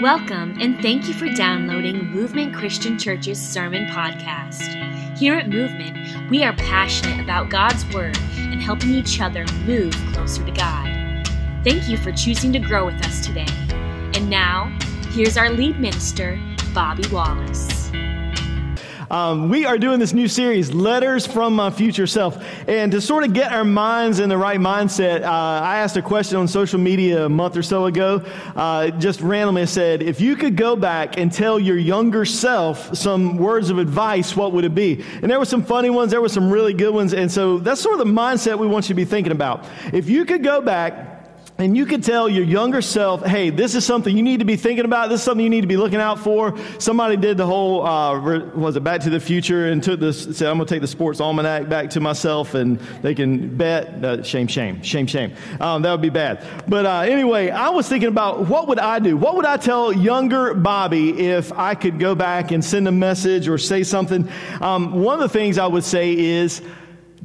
Welcome and thank you for downloading Movement Christian Church's Sermon Podcast. Here at Movement, we are passionate about God's Word and helping each other move closer to God. Thank you for choosing to grow with us today. And now, here's our lead minister, Bobby Wallace. Um, we are doing this new series, Letters from My Future Self. And to sort of get our minds in the right mindset, uh, I asked a question on social media a month or so ago. Uh, just randomly said, if you could go back and tell your younger self some words of advice, what would it be? And there were some funny ones, there were some really good ones. And so that's sort of the mindset we want you to be thinking about. If you could go back, and you could tell your younger self, hey, this is something you need to be thinking about. This is something you need to be looking out for. Somebody did the whole, uh, was it Back to the Future and took this, said, I'm going to take the sports almanac back to myself and they can bet. Uh, shame, shame, shame, shame. Um, that would be bad. But uh, anyway, I was thinking about what would I do? What would I tell younger Bobby if I could go back and send a message or say something? Um, one of the things I would say is,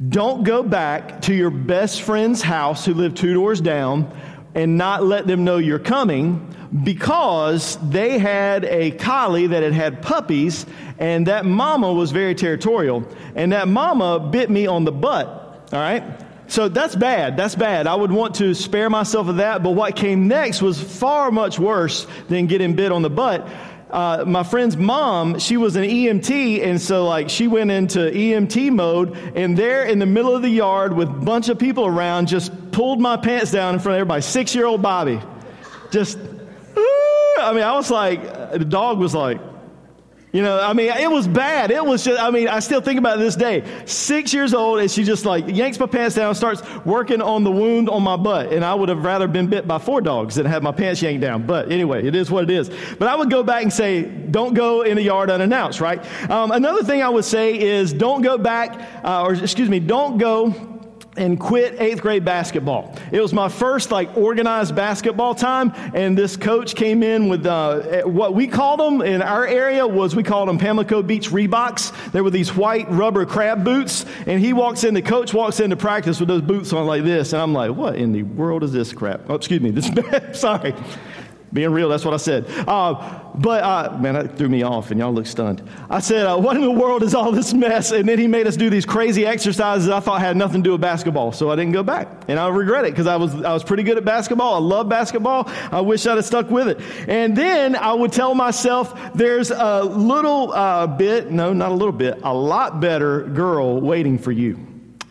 don't go back to your best friend's house who lived two doors down and not let them know you're coming because they had a collie that had had puppies and that mama was very territorial. And that mama bit me on the butt all right? So that's bad that's bad. I would want to spare myself of that but what came next was far much worse than getting bit on the butt uh, my friend's mom, she was an EMT, and so like she went into EMT mode, and there in the middle of the yard with a bunch of people around, just pulled my pants down in front of everybody. Six year old Bobby, just. I mean, I was like, the dog was like, you know, I mean, it was bad. It was just, I mean, I still think about it this day. Six years old, and she just like yanks my pants down, starts working on the wound on my butt. And I would have rather been bit by four dogs than have my pants yanked down. But anyway, it is what it is. But I would go back and say, don't go in the yard unannounced, right? Um, another thing I would say is don't go back, uh, or excuse me, don't go and quit eighth grade basketball. It was my first like organized basketball time, and this coach came in with uh, what we called them in our area was we called them Pamlico Beach Reeboks. They were these white rubber crab boots, and he walks in. The coach walks into practice with those boots on like this, and I'm like, what in the world is this crap? Oh, excuse me, this sorry. Being real, that's what I said. Uh, but, uh, man, that threw me off, and y'all look stunned. I said, uh, What in the world is all this mess? And then he made us do these crazy exercises I thought had nothing to do with basketball. So I didn't go back. And I regret it because I was, I was pretty good at basketball. I love basketball. I wish I'd have stuck with it. And then I would tell myself, There's a little uh, bit, no, not a little bit, a lot better girl waiting for you.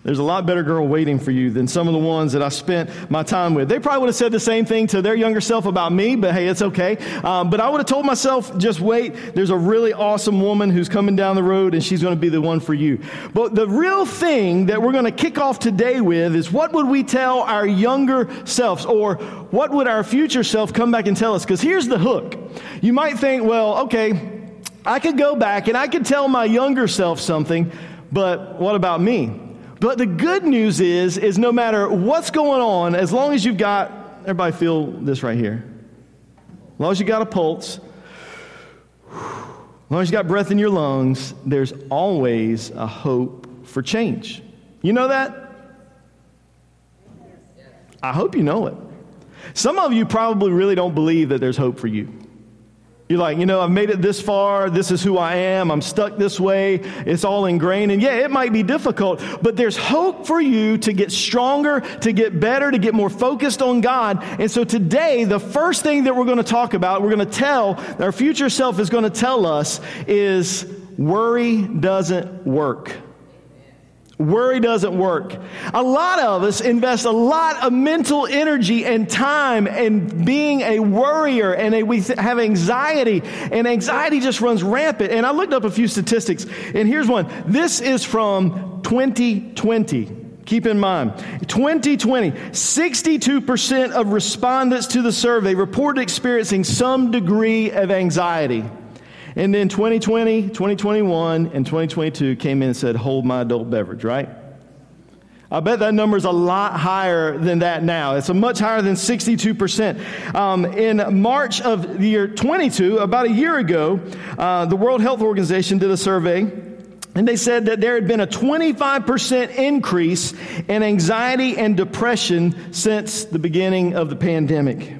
There's a lot better girl waiting for you than some of the ones that I spent my time with. They probably would have said the same thing to their younger self about me, but hey, it's okay. Um, but I would have told myself, just wait. There's a really awesome woman who's coming down the road and she's going to be the one for you. But the real thing that we're going to kick off today with is what would we tell our younger selves or what would our future self come back and tell us? Because here's the hook. You might think, well, okay, I could go back and I could tell my younger self something, but what about me? But the good news is, is no matter what's going on, as long as you've got, everybody feel this right here. As long as you got a pulse, as long as you got breath in your lungs, there's always a hope for change. You know that? I hope you know it. Some of you probably really don't believe that there's hope for you. You're like, you know, I've made it this far. This is who I am. I'm stuck this way. It's all ingrained. And yeah, it might be difficult, but there's hope for you to get stronger, to get better, to get more focused on God. And so today, the first thing that we're going to talk about, we're going to tell, our future self is going to tell us is worry doesn't work. Worry doesn't work. A lot of us invest a lot of mental energy and time in being a worrier and a, we have anxiety and anxiety just runs rampant. And I looked up a few statistics and here's one. This is from 2020. Keep in mind, 2020, 62% of respondents to the survey reported experiencing some degree of anxiety. And then 2020, 2021, and 2022 came in and said, hold my adult beverage, right? I bet that number is a lot higher than that now. It's a much higher than 62%. Um, in March of the year 22, about a year ago, uh, the World Health Organization did a survey and they said that there had been a 25% increase in anxiety and depression since the beginning of the pandemic.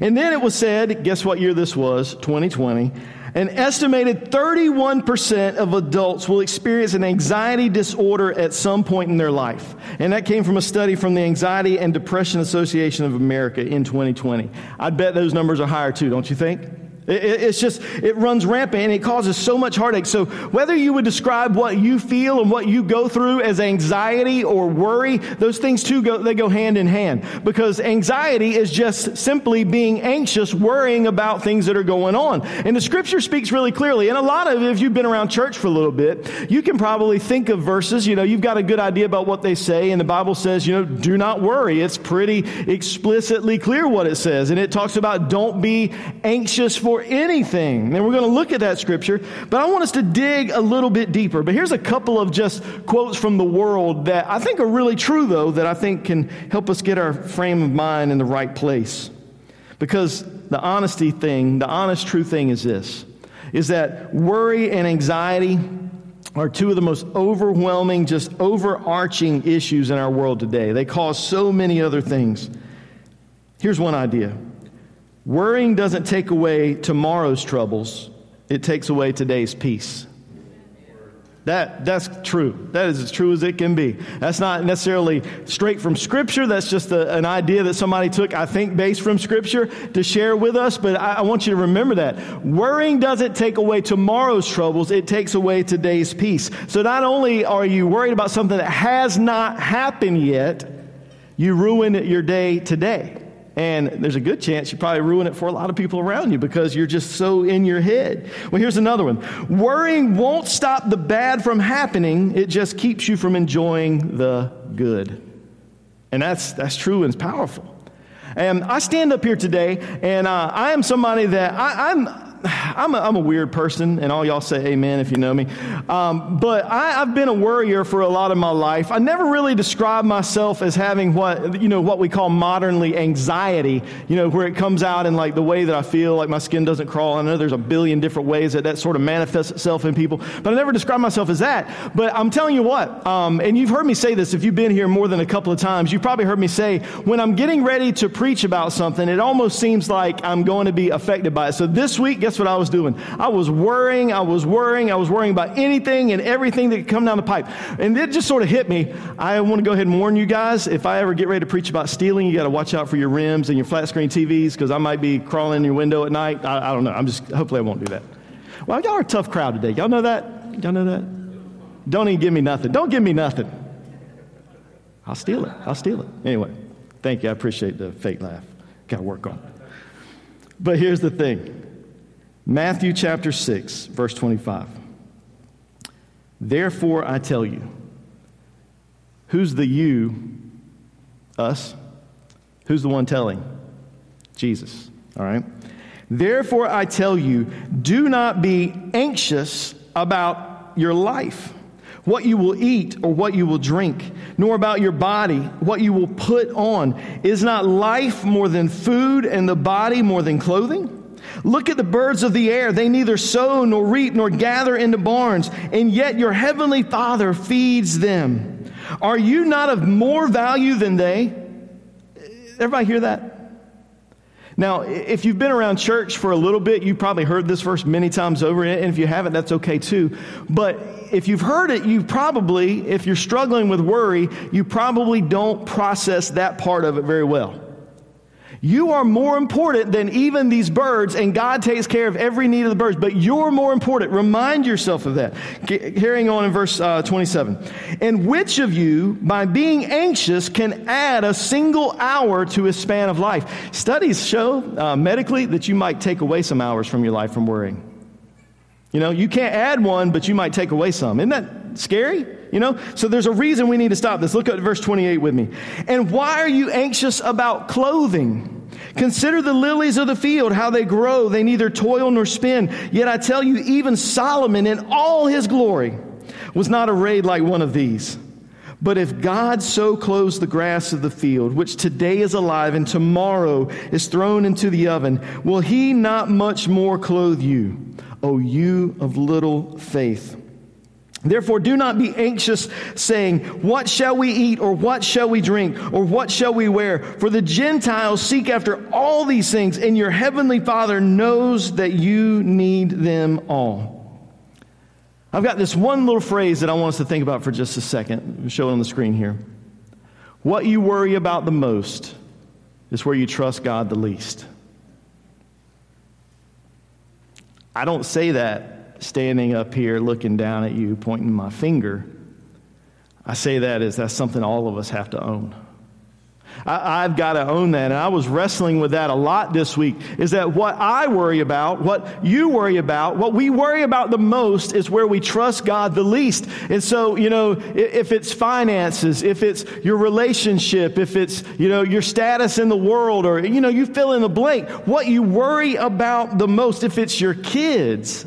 And then it was said, guess what year this was? 2020. An estimated 31% of adults will experience an anxiety disorder at some point in their life. And that came from a study from the Anxiety and Depression Association of America in 2020. I bet those numbers are higher too, don't you think? It's just, it runs rampant and it causes so much heartache. So, whether you would describe what you feel and what you go through as anxiety or worry, those things too go, they go hand in hand. Because anxiety is just simply being anxious, worrying about things that are going on. And the scripture speaks really clearly. And a lot of, if you've been around church for a little bit, you can probably think of verses, you know, you've got a good idea about what they say. And the Bible says, you know, do not worry. It's pretty explicitly clear what it says. And it talks about don't be anxious for for anything. And we're going to look at that scripture, but I want us to dig a little bit deeper. But here's a couple of just quotes from the world that I think are really true, though, that I think can help us get our frame of mind in the right place. Because the honesty thing, the honest true thing is this is that worry and anxiety are two of the most overwhelming, just overarching issues in our world today. They cause so many other things. Here's one idea Worrying doesn't take away tomorrow's troubles, it takes away today's peace. That, that's true. That is as true as it can be. That's not necessarily straight from Scripture. That's just a, an idea that somebody took, I think, based from Scripture to share with us. But I, I want you to remember that. Worrying doesn't take away tomorrow's troubles, it takes away today's peace. So not only are you worried about something that has not happened yet, you ruin your day today. And there's a good chance you probably ruin it for a lot of people around you because you're just so in your head. Well, here's another one worrying won't stop the bad from happening, it just keeps you from enjoying the good. And that's, that's true and it's powerful. And I stand up here today, and uh, I am somebody that I, I'm I'm a, I'm a weird person, and all y'all say amen if you know me. Um, but I, have been a worrier for a lot of my life. I never really described myself as having what, you know, what we call modernly anxiety, you know, where it comes out in like the way that I feel, like my skin doesn't crawl. I know there's a billion different ways that that sort of manifests itself in people, but I never described myself as that. But I'm telling you what, um, and you've heard me say this if you've been here more than a couple of times, you've probably heard me say, when I'm getting ready to preach about something, it almost seems like I'm going to be affected by it. So this week, guess what I was doing? I was worrying, I was worrying, I was worrying about anything and everything that could come down the pipe. And it just sort of hit me. I want to go ahead and warn you guys if I ever get ready to preach about stealing, you got to watch out for your rims and your flat screen TVs because I might be crawling in your window at night. I, I don't know. I'm just, hopefully, I won't do that. Well, y'all are a tough crowd today. Y'all know that? Y'all know that? Don't even give me nothing. Don't give me nothing. I'll steal it. I'll steal it. Anyway, thank you. I appreciate the fake laugh. Got to work on it. But here's the thing Matthew chapter 6, verse 25. Therefore, I tell you, who's the you? Us. Who's the one telling? Jesus. All right. Therefore, I tell you, do not be anxious about your life, what you will eat or what you will drink, nor about your body, what you will put on. Is not life more than food and the body more than clothing? Look at the birds of the air. They neither sow nor reap nor gather into barns, and yet your heavenly Father feeds them. Are you not of more value than they? Everybody hear that? Now, if you've been around church for a little bit, you probably heard this verse many times over, and if you haven't, that's okay too. But if you've heard it, you probably, if you're struggling with worry, you probably don't process that part of it very well. You are more important than even these birds, and God takes care of every need of the birds, but you're more important. Remind yourself of that. Carrying on in verse uh, 27. And which of you, by being anxious, can add a single hour to his span of life? Studies show uh, medically that you might take away some hours from your life from worrying. You know, you can't add one, but you might take away some. Isn't that scary? You know? So there's a reason we need to stop this. Look at verse 28 with me. And why are you anxious about clothing? Consider the lilies of the field, how they grow. They neither toil nor spin. Yet I tell you, even Solomon in all his glory was not arrayed like one of these. But if God so clothes the grass of the field, which today is alive and tomorrow is thrown into the oven, will he not much more clothe you, O you of little faith? Therefore, do not be anxious, saying, What shall we eat, or what shall we drink, or what shall we wear? For the Gentiles seek after all these things, and your heavenly Father knows that you need them all. I've got this one little phrase that I want us to think about for just a second. Show it on the screen here. What you worry about the most is where you trust God the least. I don't say that standing up here looking down at you, pointing my finger. I say that as that's something all of us have to own. I, have got to own that. And I was wrestling with that a lot this week. Is that what I worry about, what you worry about, what we worry about the most is where we trust God the least. And so, you know, if it's finances, if it's your relationship, if it's, you know, your status in the world, or, you know, you fill in the blank, what you worry about the most, if it's your kids,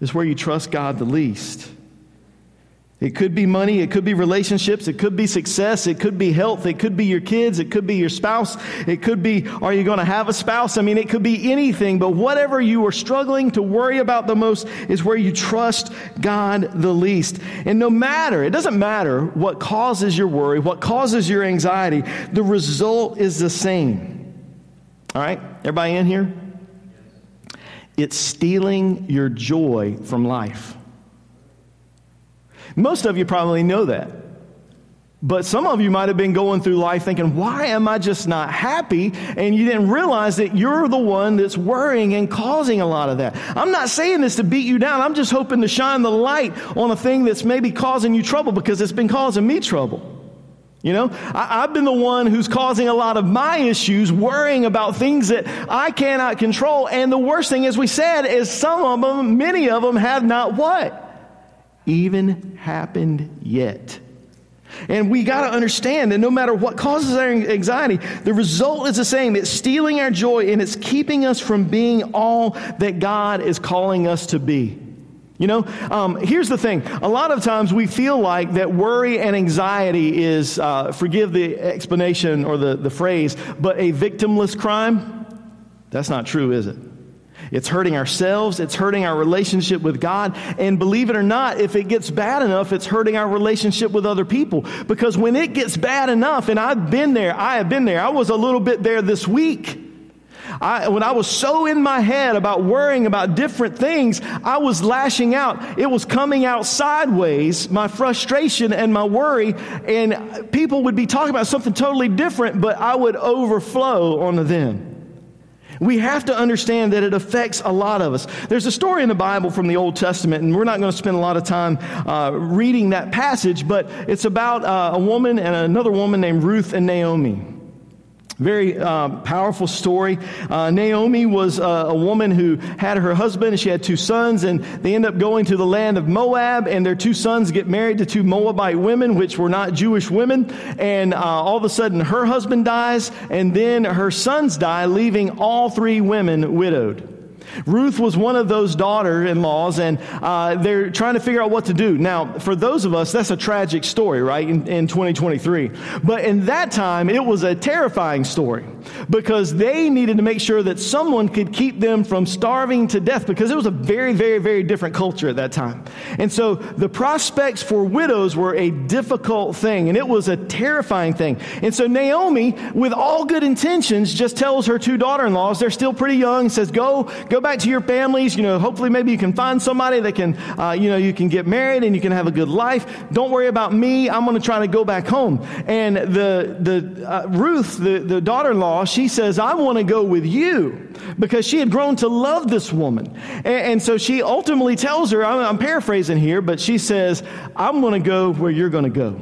is where you trust God the least. It could be money, it could be relationships, it could be success, it could be health, it could be your kids, it could be your spouse, it could be, are you going to have a spouse? I mean, it could be anything, but whatever you are struggling to worry about the most is where you trust God the least. And no matter, it doesn't matter what causes your worry, what causes your anxiety, the result is the same. All right? Everybody in here? It's stealing your joy from life. Most of you probably know that. But some of you might have been going through life thinking, why am I just not happy? And you didn't realize that you're the one that's worrying and causing a lot of that. I'm not saying this to beat you down. I'm just hoping to shine the light on a thing that's maybe causing you trouble because it's been causing me trouble. You know, I, have been the one who's causing a lot of my issues, worrying about things that I cannot control. And the worst thing, as we said, is some of them, many of them, have not what? Even happened yet. And we got to understand that no matter what causes our anxiety, the result is the same. It's stealing our joy and it's keeping us from being all that God is calling us to be. You know, um, here's the thing. A lot of times we feel like that worry and anxiety is, uh, forgive the explanation or the, the phrase, but a victimless crime. That's not true, is it? It's hurting ourselves, it's hurting our relationship with God, and believe it or not, if it gets bad enough, it's hurting our relationship with other people. Because when it gets bad enough, and I've been there, I have been there, I was a little bit there this week. I, when I was so in my head about worrying about different things, I was lashing out. It was coming out sideways, my frustration and my worry, and people would be talking about something totally different, but I would overflow onto them. We have to understand that it affects a lot of us. There's a story in the Bible from the Old Testament, and we're not going to spend a lot of time uh, reading that passage, but it's about uh, a woman and another woman named Ruth and Naomi. Very uh, powerful story. Uh, Naomi was uh, a woman who had her husband and she had two sons, and they end up going to the land of Moab, and their two sons get married to two Moabite women, which were not Jewish women. And uh, all of a sudden, her husband dies, and then her sons die, leaving all three women widowed. Ruth was one of those daughter in laws, and uh, they're trying to figure out what to do. Now, for those of us, that's a tragic story, right, in, in 2023. But in that time, it was a terrifying story because they needed to make sure that someone could keep them from starving to death because it was a very, very, very different culture at that time. And so the prospects for widows were a difficult thing, and it was a terrifying thing. And so Naomi, with all good intentions, just tells her two daughter in laws, they're still pretty young, says, Go, go back to your families. You know, hopefully maybe you can find somebody that can, uh, you know, you can get married and you can have a good life. Don't worry about me. I'm going to try to go back home. And the, the, uh, Ruth, the, the she says, I want to go with you because she had grown to love this woman. And, and so she ultimately tells her, I'm, I'm paraphrasing here, but she says, I'm going to go where you're going to go.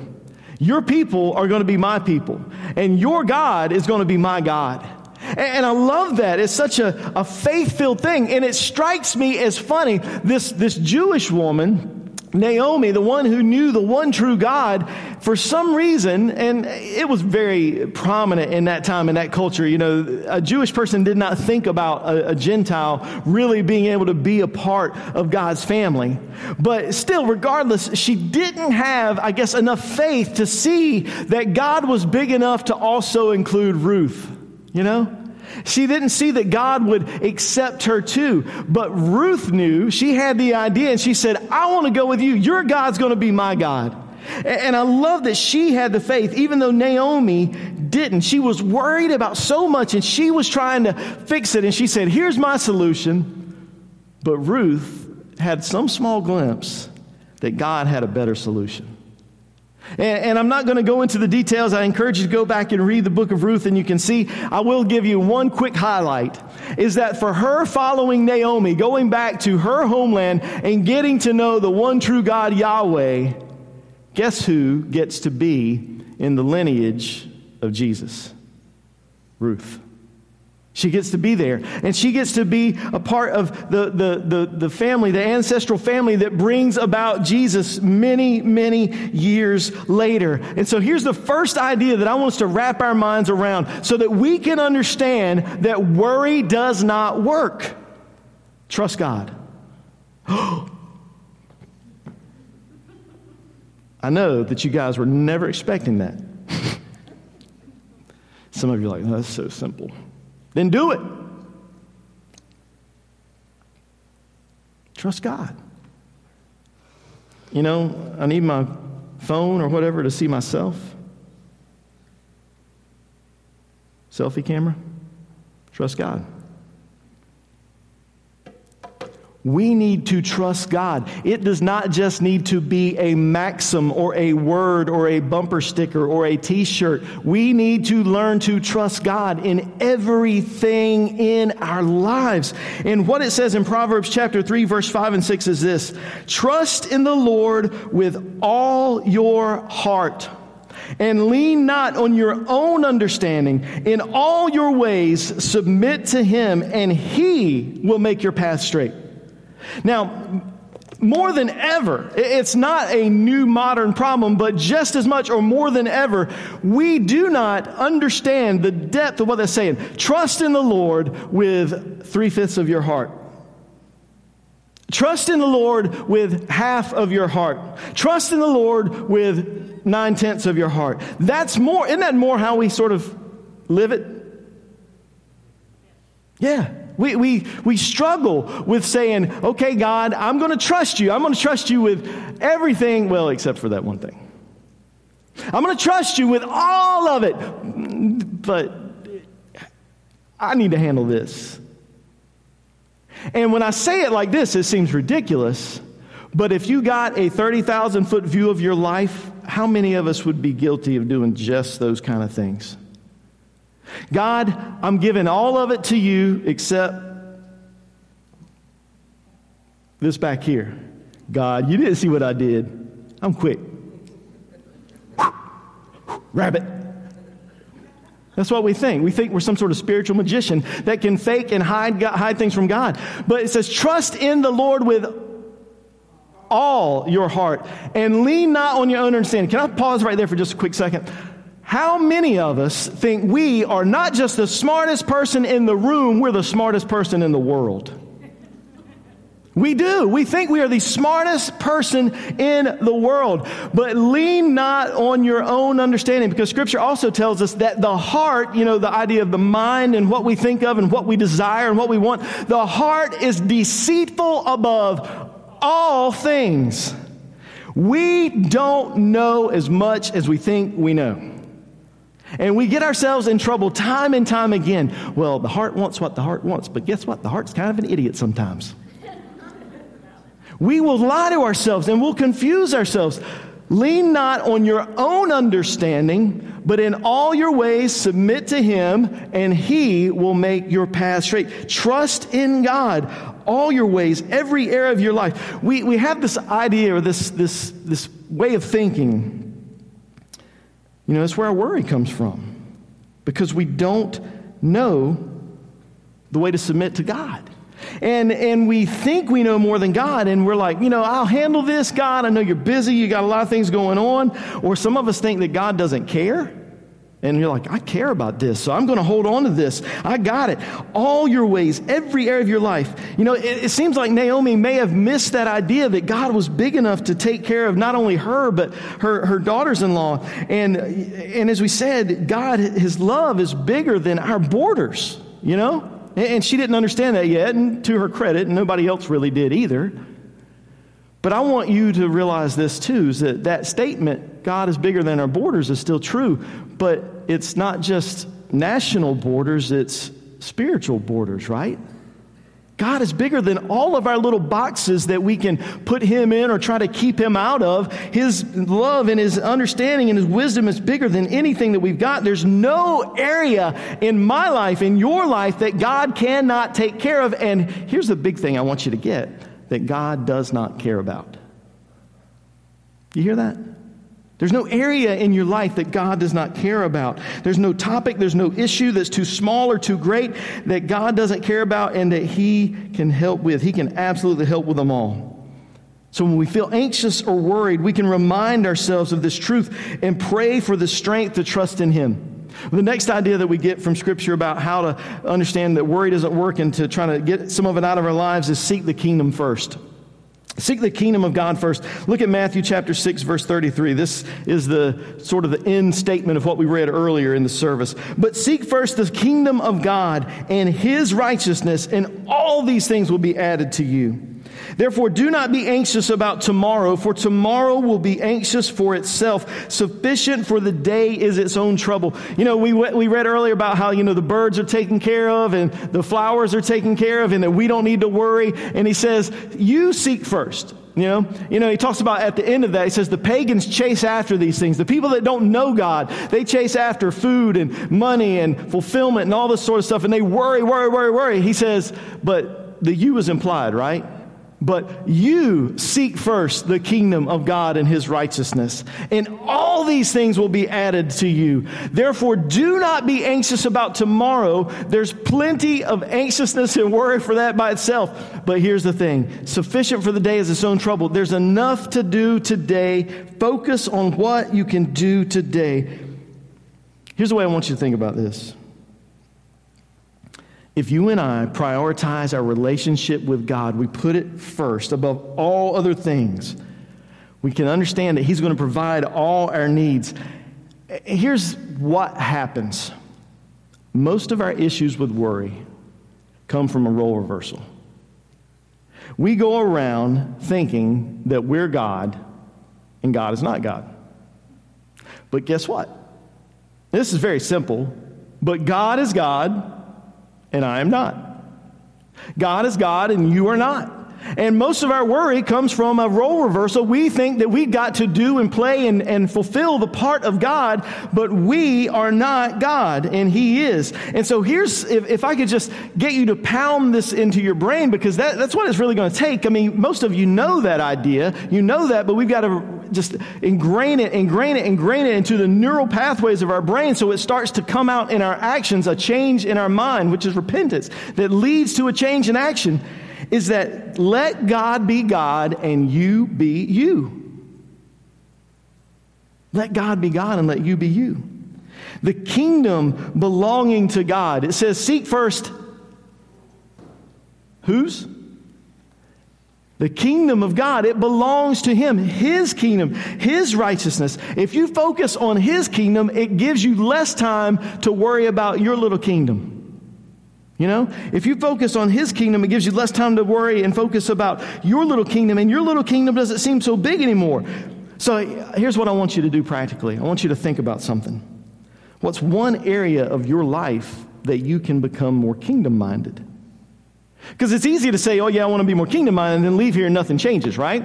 Your people are going to be my people, and your God is going to be my God. And I love that. It's such a, a faith filled thing. And it strikes me as funny. This, this Jewish woman, Naomi, the one who knew the one true God, for some reason, and it was very prominent in that time, in that culture, you know, a Jewish person did not think about a, a, Gentile really being able to be a part of God's family. But still, regardless, she didn't have, I guess, enough faith to see that God was big enough to also include Ruth. You know? She didn't see that God would accept her too. But Ruth knew, she had the idea, and she said, I want to go with you. Your God's going to be my God. And I love that she had the faith, even though Naomi didn't. She was worried about so much, and she was trying to fix it. And she said, Here's my solution. But Ruth had some small glimpse that God had a better solution. And, I'm not going to go into the details. I encourage you to go back and read the book of Ruth, and you can see. I will give you one quick highlight is that for her following Naomi, going back to her homeland and getting to know the one true God, Yahweh, guess who gets to be in the lineage of Jesus? Ruth. She gets to be there. And she gets to be a part of the, the, the, the, family, the ancestral family that brings about Jesus many, many years later. And so here's the first idea that I want us to wrap our minds around so that we can understand that worry does not work. Trust God. I know that you guys were never expecting that. Some of you are like, that's so simple. Then do it. Trust God. You know, I need my phone or whatever to see myself. Selfie camera. Trust God. We need to trust God. It does not just need to be a maxim or a word or a bumper sticker or a t shirt. We need to learn to trust God in everything in our lives. And what it says in Proverbs chapter 3, verse 5 and 6 is this Trust in the Lord with all your heart and lean not on your own understanding. In all your ways, submit to him, and he will make your path straight. Now, more than ever, it's not a new modern problem, but just as much or more than ever, we do not understand the depth of what they're saying. Trust in the Lord with three fifths of your heart. Trust in the Lord with half of your heart. Trust in the Lord with nine tenths of your heart. That's more, isn't that more how we sort of live it? Yeah. We, we, we struggle with saying, okay, God, I'm going to trust you. I'm going to trust you with everything, well, except for that one thing. I'm going to trust you with all of it. But I need to handle this. And when I say it like this, it seems ridiculous. But if you got a 30,000 foot view of your life, how many of us would be guilty of doing just those kind of things? God, I'm giving all of it to you except this back here. God, you didn't see what I did. I'm quick. Rabbit. That's what we think. We think we're some sort of spiritual magician that can fake and hide, hide things from God. But it says, trust in the Lord with all your heart and lean not on your own understanding. Can I pause right there for just a quick second? How many of us think we are not just the smartest person in the room, we're the smartest person in the world? We do. We think we are the smartest person in the world. But lean not on your own understanding because scripture also tells us that the heart, you know, the idea of the mind and what we think of and what we desire and what we want, the heart is deceitful above all things. We don't know as much as we think we know. And we get ourselves in trouble time and time again. Well, the heart wants what the heart wants, but guess what? The heart's kind of an idiot sometimes. We will lie to ourselves and we'll confuse ourselves. Lean not on your own understanding, but in all your ways submit to Him, and He will make your path straight. Trust in God, all your ways, every area of your life. We, we have this idea or this, this, this way of thinking you know, that's where our worry comes from because we don't know the way to submit to God. And, and we think we know more than God, and we're like, you know, I'll handle this, God. I know you're busy, you got a lot of things going on. Or some of us think that God doesn't care. And you're like, I care about this, so I'm going to hold on to this. I got it. All your ways, every area of your life. You know, it, it, seems like Naomi may have missed that idea that God was big enough to take care of not only her, but her, her daughters in law. And, and as we said, God, His love is bigger than our borders. you know? And she didn't understand that yet, and to her credit, and nobody else really did either. But I want you to realize this too is that that statement, God is bigger than our borders, is still true. But it's not just national borders, it's spiritual borders, right? God is bigger than all of our little boxes that we can put Him in or try to keep Him out of. His love and His understanding and His wisdom is bigger than anything that we've got. There's no area in my life, in your life, that God cannot take care of. And here's the big thing I want you to get that God does not care about. You hear that? There's no area in your life that God does not care about. There's no topic, there's no issue that's too small or too great that God doesn't care about and that He can help with. He can absolutely help with them all. So when we feel anxious or worried, we can remind ourselves of this truth and pray for the strength to trust in Him. The next idea that we get from Scripture about how to understand that worry doesn't work and to try to get some of it out of our lives is seek the kingdom first. Seek the kingdom of God first. Look at Matthew chapter 6 verse 33. This is the sort of the end statement of what we read earlier in the service. But seek first the kingdom of God and his righteousness and all these things will be added to you. Therefore, do not be anxious about tomorrow, for tomorrow will be anxious for itself. Sufficient for the day is its own trouble. You know, we, we read earlier about how, you know, the birds are taken care of and the flowers are taken care of and that we don't need to worry. And he says, you seek first. You know, you know, he talks about at the end of that, he says the pagans chase after these things. The people that don't know God, they chase after food and money and fulfillment and all this sort of stuff, and they worry, worry, worry, worry. He says, but the you is implied, right? But you seek first the kingdom of God and his righteousness, and all these things will be added to you. Therefore, do not be anxious about tomorrow. There's plenty of anxiousness and worry for that by itself. But here's the thing sufficient for the day is its own trouble. There's enough to do today. Focus on what you can do today. Here's the way I want you to think about this. If you and I prioritize our relationship with God, we put it first above all other things, we can understand that He's going to provide all our needs. Here's what happens most of our issues with worry come from a role reversal. We go around thinking that we're God and God is not God. But guess what? This is very simple. But God is God and I am not. God is God and you are not. And most of our worry comes from a role reversal. We think that we've got to do and play and, and fulfill the part of God, but we are not God, and He is. And so here's, if, if I could just get you to pound this into your brain, because that, that's what it's really going to take. I mean, most of you know that idea. You know that, but we've got to just ingrain it, ingrain it, ingrain it into the neural pathways of our brain so it starts to come out in our actions, a change in our mind, which is repentance, that leads to a change in action, is that let God be God and you be you. Let God be God and let you be you. The kingdom belonging to God. It says, seek first whose? The kingdom of God, it belongs to Him, His kingdom, His righteousness. If you focus on His kingdom, it gives you less time to worry about your little kingdom. You know, if you focus on His kingdom, it gives you less time to worry and focus about your little kingdom, and your little kingdom doesn't seem so big anymore. So here's what I want you to do practically I want you to think about something. What's one area of your life that you can become more kingdom minded? Because it's easy to say, oh, yeah, I want to be more kingdom minded, and then leave here and nothing changes, right?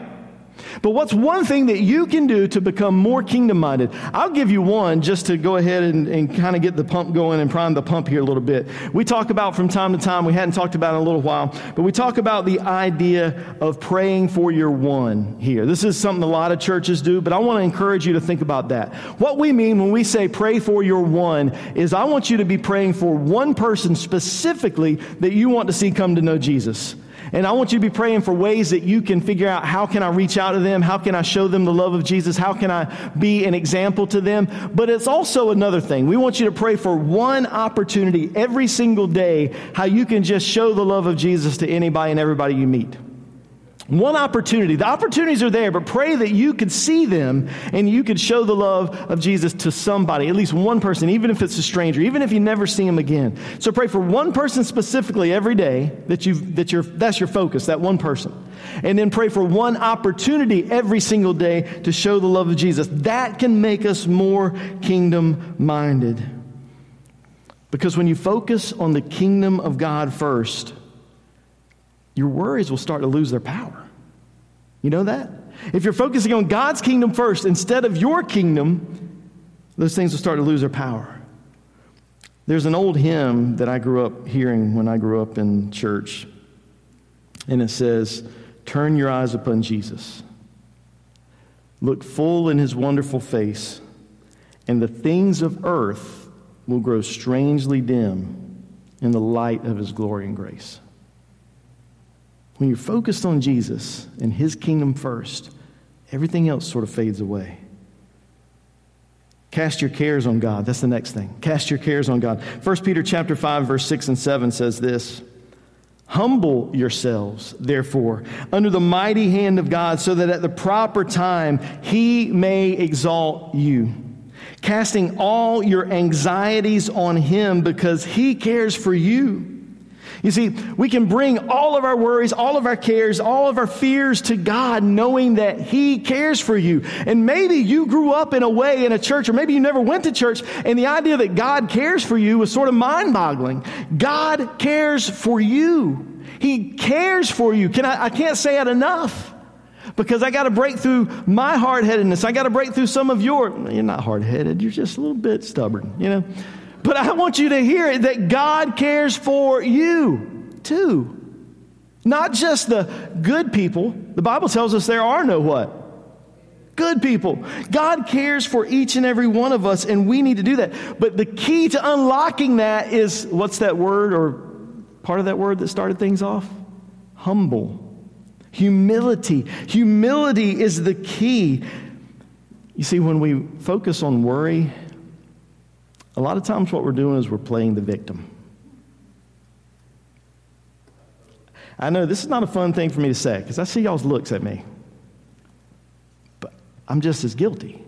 But what's one thing that you can do to become more kingdom minded? I'll give you one just to go ahead and, and kind of get the pump going and prime the pump here a little bit. We talk about from time to time, we hadn't talked about in a little while, but we talk about the idea of praying for your one here. This is something a lot of churches do, but I want to encourage you to think about that. What we mean when we say pray for your one is I want you to be praying for one person specifically that you want to see come to know Jesus. And I want you to be praying for ways that you can figure out how can I reach out to them? How can I show them the love of Jesus? How can I be an example to them? But it's also another thing. We want you to pray for one opportunity every single day how you can just show the love of Jesus to anybody and everybody you meet. One opportunity. The opportunities are there, but pray that you could see them and you could show the love of Jesus to somebody, at least one person, even if it's a stranger, even if you never see him again. So pray for one person specifically every day that you that you're that's your focus, that one person. And then pray for one opportunity every single day to show the love of Jesus. That can make us more kingdom minded. Because when you focus on the kingdom of God first, your worries will start to lose their power. You know that? If you're focusing on God's kingdom first instead of your kingdom, those things will start to lose their power. There's an old hymn that I grew up hearing when I grew up in church, and it says, Turn your eyes upon Jesus. Look full in his wonderful face, and the things of earth will grow strangely dim in the light of his glory and grace. When you're focused on Jesus and his kingdom first, everything else sort of fades away. Cast your cares on God. That's the next thing. Cast your cares on God. 1 Peter chapter 5 verse 6 and 7 says this. Humble yourselves, therefore, under the mighty hand of God, so that at the proper time he may exalt you, casting all your anxieties on him because he cares for you. You see, we can bring all of our worries, all of our cares, all of our fears to God, knowing that He cares for you. And maybe you grew up in a way in a church, or maybe you never went to church, and the idea that God cares for you was sort of mind boggling. God cares for you. He cares for you. Can I, I can't say it enough because I got to break through my hard headedness. I got to break through some of your, you're not hard headed, you're just a little bit stubborn, you know. But I want you to hear it that God cares for you too. Not just the good people. The Bible tells us there are no what? Good people. God cares for each and every one of us, and we need to do that. But the key to unlocking that is what's that word or part of that word that started things off? Humble. Humility. Humility is the key. You see, when we focus on worry a lot of times, what we're doing is we're playing the victim. I know this is not a fun thing for me to say because I see y'all's looks at me. But I'm just as guilty.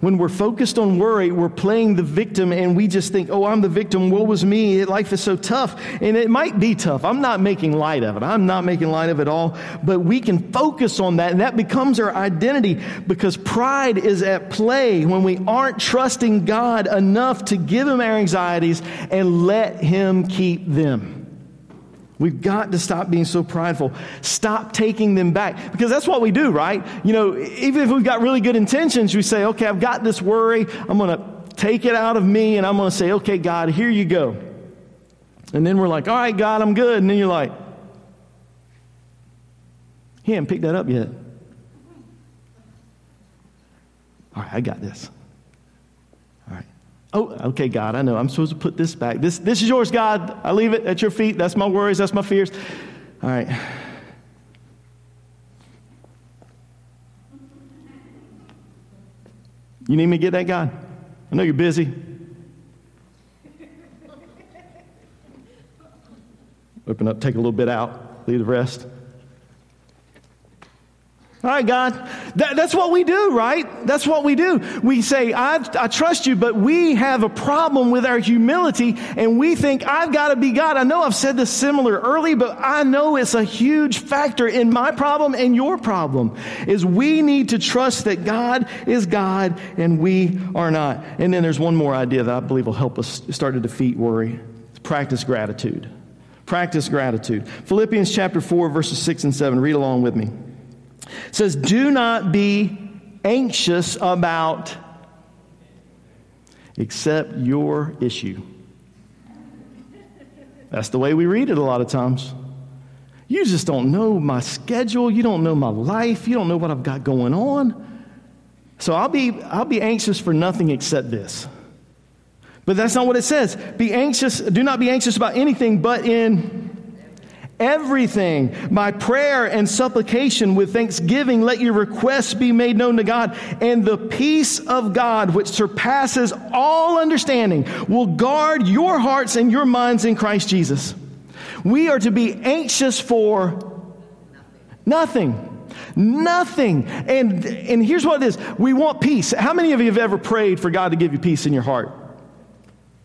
When we're focused on worry, we're playing the victim and we just think, oh, I'm the victim. Woe was me. Life is so tough. And it might be tough. I'm not making light of it. I'm not making light of it all. But we can focus on that and that becomes our identity because pride is at play when we aren't trusting God enough to give Him our anxieties and let Him keep them. We've got to stop being so prideful. Stop taking them back. Because that's what we do, right? You know, even if we've got really good intentions, we say, okay, I've got this worry. I'm going to take it out of me and I'm going to say, okay, God, here you go. And then we're like, all right, God, I'm good. And then you're like, he hasn't picked that up yet. All right, I got this. Oh, okay, God, I know. I'm supposed to put this back. This, this is yours, God. I leave it at your feet. That's my worries. That's my fears. All right. You need me to get that, God? I know you're busy. Open up, take a little bit out, leave the rest. All right, God. That, that's what we do, right? That's what we do. We say, I, I trust you, but we have a problem with our humility and we think, I've got to be God. I know I've said this similar early, but I know it's a huge factor in my problem and your problem is we need to trust that God is God and we are not. And then there's one more idea that I believe will help us start to defeat worry. Practice gratitude. Practice gratitude. Philippians chapter 4, verses 6 and 7. Read along with me. It says, Do not be anxious about except your issue. That's the way we read it a lot of times. You just don't know my schedule. You don't know my life. You don't know what I've got going on. So I'll be, I'll be anxious for nothing except this. But that's not what it says. Be anxious, do not be anxious about anything, but in everything by prayer and supplication with thanksgiving let your requests be made known to god and the peace of god which surpasses all understanding will guard your hearts and your minds in christ jesus we are to be anxious for Nothing. Nothing. And, and here's what it is we want peace. How many of you have ever prayed for God to give you peace in your heart?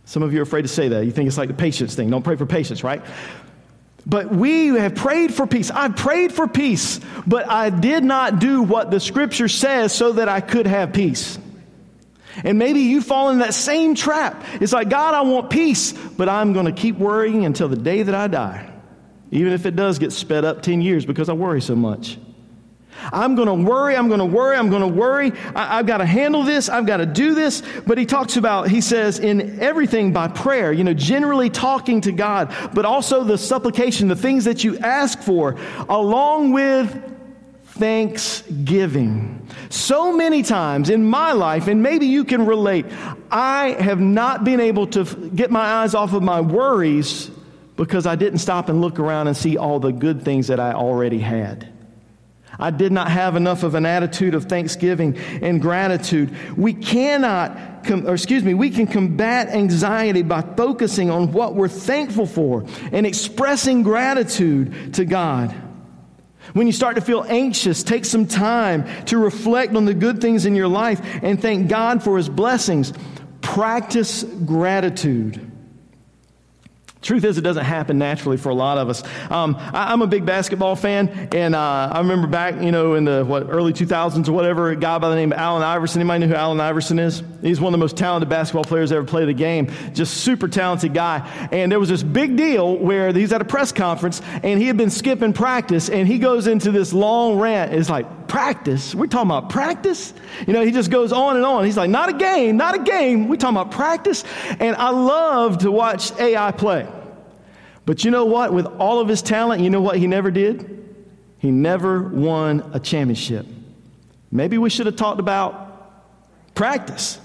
Some of you are afraid to say that. You think it's like the patience thing. Don't pray for patience, right? But we have prayed for peace. I prayed for peace, but I did not do what the scripture says so that I could have peace. And maybe you fall in that same trap. It's like, God, I want peace, but I'm going to keep worrying until the day that I die, even if it does get sped up 10 years because I worry so much. I'm going to worry, I'm going to worry, I'm going to worry. I, have got to handle this, I've got to do this. But he talks about, he says, in everything by prayer, you know, generally talking to God, but also the supplication, the things that you ask for, along with thanksgiving. So many times in my life, and maybe you can relate, I have not been able to get my eyes off of my worries because I didn't stop and look around and see all the good things that I already had. I did not have enough of an attitude of thanksgiving and gratitude. We cannot, com- or excuse me, we can combat anxiety by focusing on what we're thankful for and expressing gratitude to God. When you start to feel anxious, take some time to reflect on the good things in your life and thank God for His blessings. Practice gratitude. Truth is, it doesn't happen naturally for a lot of us. Um, I, am a big basketball fan, and uh, I remember back, you know, in the what early 2000s or whatever, a guy by the name of Allen Iverson. Anybody know who Allen Iverson is? He's one of the most talented basketball players ever played the game. Just super talented guy. And there was this big deal where he's at a press conference, and he had been skipping practice, and he goes into this long rant. It's like practice. We're talking about practice. You know, he just goes on and on. He's like, not a game, not a game. We're talking about practice. And I love to watch AI play. But you know what? With all of his talent, you know what he never did? He never won a championship. Maybe we should have talked about practice.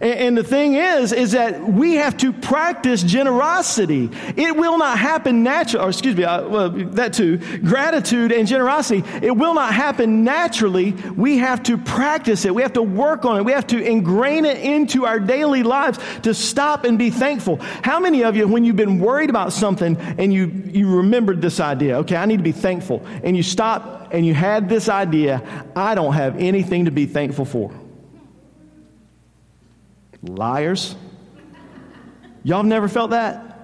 And, the thing is, is that we have to practice generosity. It will not happen naturally, or excuse me, uh, well, that too, gratitude and generosity. It will not happen naturally. We have to practice it. We have to work on it. We have to ingrain it into our daily lives to stop and be thankful. How many of you, when you've been worried about something and you, you remembered this idea, okay, I need to be thankful, and you stop and you had this idea, I don't have anything to be thankful for. Liars. Y'all have never felt that?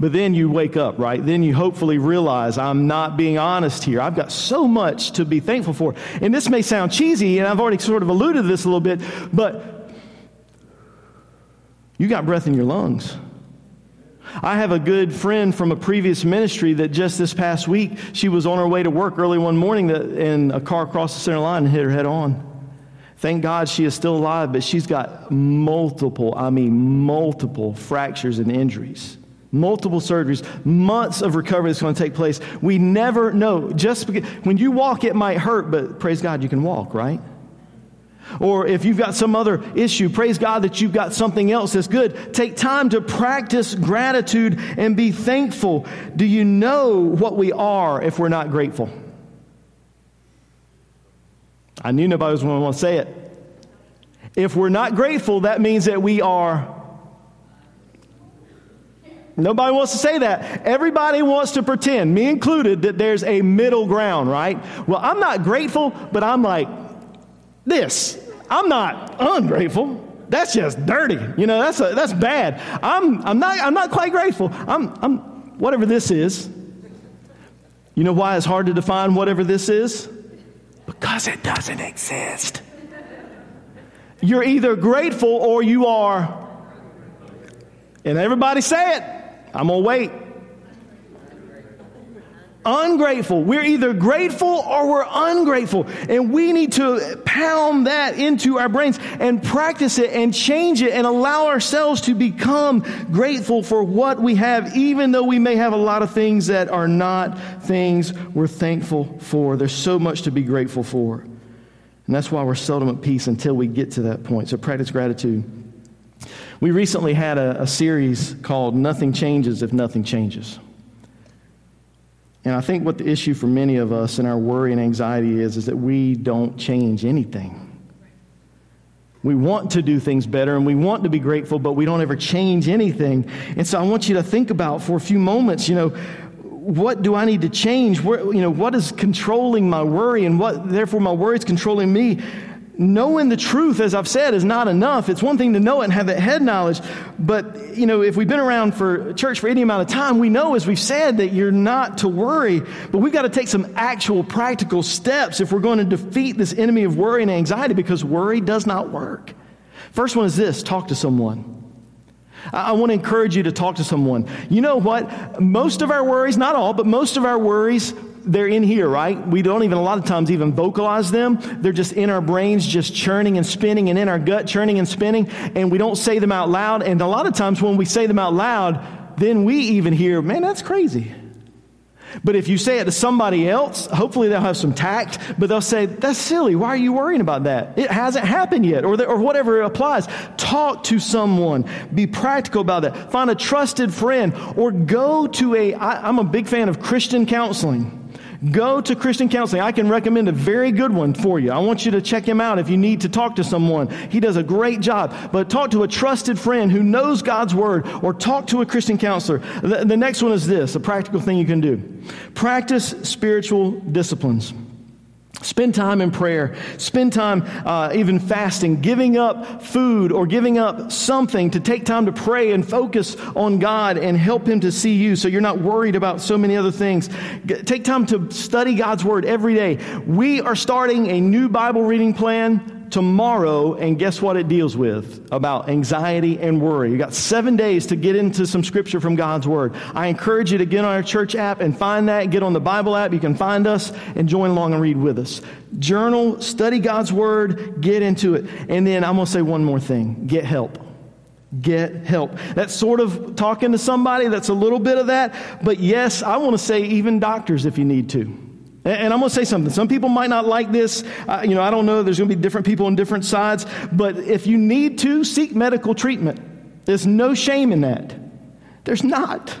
But then you wake up, right? Then you hopefully realize I'm not being honest here. I've got so much to be thankful for. And this may sound cheesy, and I've already sort of alluded to this a little bit, but you got breath in your lungs. I have a good friend from a previous ministry that just this past week, she was on her way to work early one morning uh, that, and a car crossed the center line and hit her head on. Thank God she is still alive, but she's got multiple, I mean, multiple fractures and injuries. Multiple surgeries, months of recovery that's going to take place. We never know. Just because, when you walk, it might hurt, but praise God, you can walk, right? Or if you've got some other issue, praise God that you've got something else that's good. Take time to practice gratitude and be thankful. Do you know what we are if we're not grateful? I knew nobody was going to want to say it. If we're not grateful, that means that we are. Nobody wants to say that. Everybody wants to pretend, me included, that there's a middle ground, right? Well, I'm not grateful, but I'm like this. I'm not ungrateful. That's just dirty. You know, that's, a, that's bad. I'm, I'm, not, I'm not quite grateful. I'm, I'm whatever this is. You know why it's hard to define whatever this is? Because it doesn't exist. You're either grateful or you are. And everybody say it. I'm going to wait. Ungrateful. We're either grateful or we're ungrateful. And we need to pound that into our brains and practice it and change it and allow ourselves to become grateful for what we have, even though we may have a lot of things that are not things we're thankful for. There's so much to be grateful for. And that's why we're seldom at peace until we get to that point. So practice gratitude. We recently had a, a series called Nothing Changes If Nothing Changes. And I think what the issue for many of us and our worry and anxiety is, is that we don't change anything. We want to do things better and we want to be grateful, but we don't ever change anything. And so I want you to think about for a few moments, you know, what do I need to change? Where, you know, what is controlling my worry and what, therefore, my worry is controlling me? Knowing the truth, as I've said, is not enough. It's one thing to know it and have that head knowledge, but you know, if we've been around for church for any amount of time, we know, as we've said, that you're not to worry. But we've got to take some actual practical steps if we're going to defeat this enemy of worry and anxiety, because worry does not work. First one is this: talk to someone. I want to encourage you to talk to someone. You know what? Most of our worries, not all, but most of our worries they're in here, right? We don't even a lot of times even vocalize them. They're just in our brains, just churning and spinning, and in our gut, churning and spinning, and we don't say them out loud. And a lot of times when we say them out loud, then we even hear, man, that's crazy. But if you say it to somebody else, hopefully they'll have some tact, but they'll say, That's silly. Why are you worrying about that? It hasn't happened yet, or, the, or whatever applies. Talk to someone. Be practical about that. Find a trusted friend, or go to a. I, I'm a big fan of Christian counseling. Go to Christian counseling. I can recommend a very good one for you. I want you to check him out if you need to talk to someone. He does a great job. But talk to a trusted friend who knows God's word or talk to a Christian counselor. The, the next one is this a practical thing you can do practice spiritual disciplines. Spend time in prayer. Spend time uh, even fasting, giving up food or giving up something to take time to pray and focus on God and help Him to see you so you're not worried about so many other things. Take time to study God's Word every day. We are starting a new Bible reading plan tomorrow, and guess what it deals with? About anxiety and worry. You got seven days to get into some scripture from God's Word. I encourage you to get on our church app and find that. Get on the Bible app. You can find us and join along and read with us. Journal, study God's Word, get into it. And then I'm going to say one more thing get help. Get help. That's sort of talking to somebody, that's a little bit of that. But yes, I want to say even doctors if you need to. And I'm going to say something. Some people might not like this. Uh, you know, I don't know. There's going to be different people on different sides. But if you need to, seek medical treatment. There's no shame in that. There's not.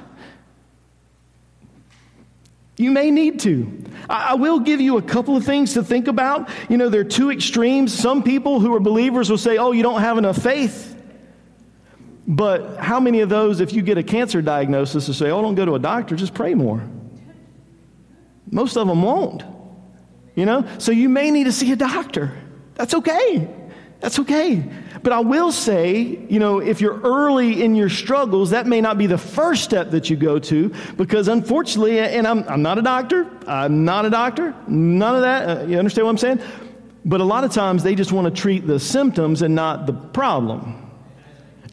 You may need to. I, I will give you a couple of things to think about. You know, there are two extremes. Some people who are believers will say, oh, you don't have enough faith. But how many of those, if you get a cancer diagnosis, will say, oh, don't go to a doctor, just pray more? Most of them won't. You know? So you may need to see a doctor. That's okay. That's okay. But I will say, you know, if you're early in your struggles, that may not be the first step that you go to because unfortunately, and I'm, I'm not a doctor, I'm not a doctor, none of that. Uh, you understand what I'm saying? But a lot of times they just want to treat the symptoms and not the problem.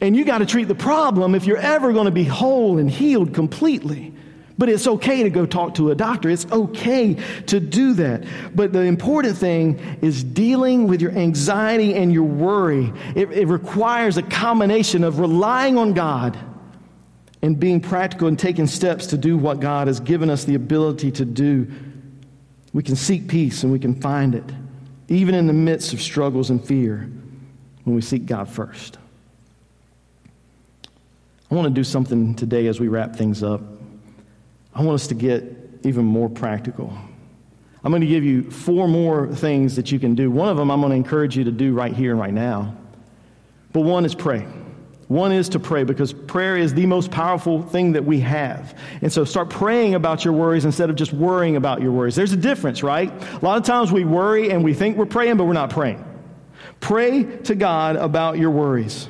And you got to treat the problem if you're ever going to be whole and healed completely. But it's okay to go talk to a doctor. It's okay to do that. But the important thing is dealing with your anxiety and your worry. It, it requires a combination of relying on God and being practical and taking steps to do what God has given us the ability to do. We can seek peace and we can find it, even in the midst of struggles and fear, when we seek God first. I want to do something today as we wrap things up. I want us to get even more practical. I'm going to give you four more things that you can do. One of them I'm going to encourage you to do right here and right now. But one is pray. One is to pray because prayer is the most powerful thing that we have. And so start praying about your worries instead of just worrying about your worries. There's a difference, right? A lot of times we worry and we think we're praying, but we're not praying. Pray to God about your worries.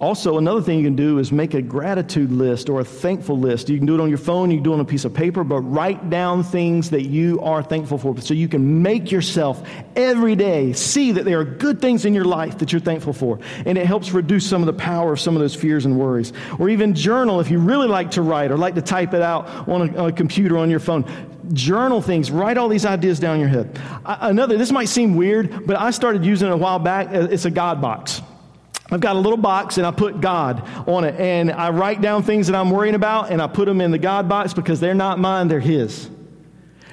Also, another thing you can do is make a gratitude list or a thankful list. You can do it on your phone, you can do it on a piece of paper, but write down things that you are thankful for so you can make yourself every day see that there are good things in your life that you're thankful for. And it helps reduce some of the power of some of those fears and worries. Or even journal if you really like to write or like to type it out on a, on a computer on your phone journal things, write all these ideas down your head. Another, this might seem weird, but I started using it a while back. It's a God box. I've got a little box and I put God on it. And I write down things that I'm worrying about and I put them in the God box because they're not mine, they're His.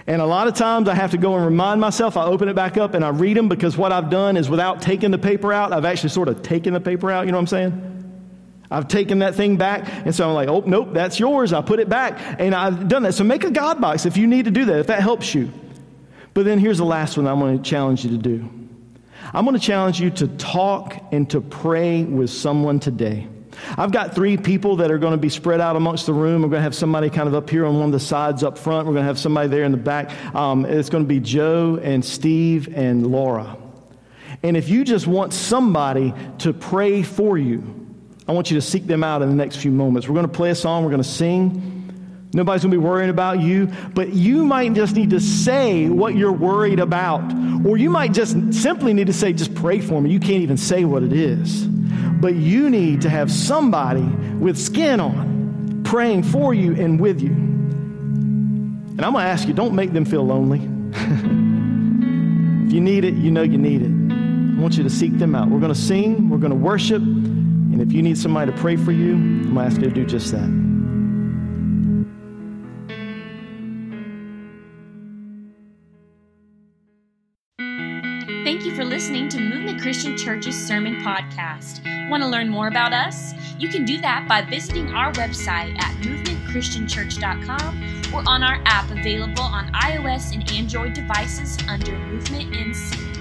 And a lot of times I have to go and remind myself. I open it back up and I read them because what I've done is without taking the paper out, I've actually sort of taken the paper out. You know what I'm saying? I've taken that thing back. And so I'm like, oh, nope, that's yours. I put it back. And I've done that. So make a God box if you need to do that, if that helps you. But then here's the last one I'm going to challenge you to do. I'm going to challenge you to talk and to pray with someone today. I've got three people that are going to be spread out amongst the room. We're going to have somebody kind of up here on one of the sides up front. We're going to have somebody there in the back. Um, it's going to be Joe and Steve and Laura. And if you just want somebody to pray for you, I want you to seek them out in the next few moments. We're going to play a song, we're going to sing. Nobody's going to be worrying about you, but you might just need to say what you're worried about. Or you might just simply need to say, just pray for me. You can't even say what it is. But you need to have somebody with skin on praying for you and with you. And I'm going to ask you, don't make them feel lonely. if you need it, you know you need it. I want you to seek them out. We're going to sing, we're going to worship, and if you need somebody to pray for you, I'm going to ask you to do just that. Christian Church's Sermon Podcast. Want to learn more about us? You can do that by visiting our website at movementchristianchurch.com or on our app available on iOS and Android devices under Movement NC.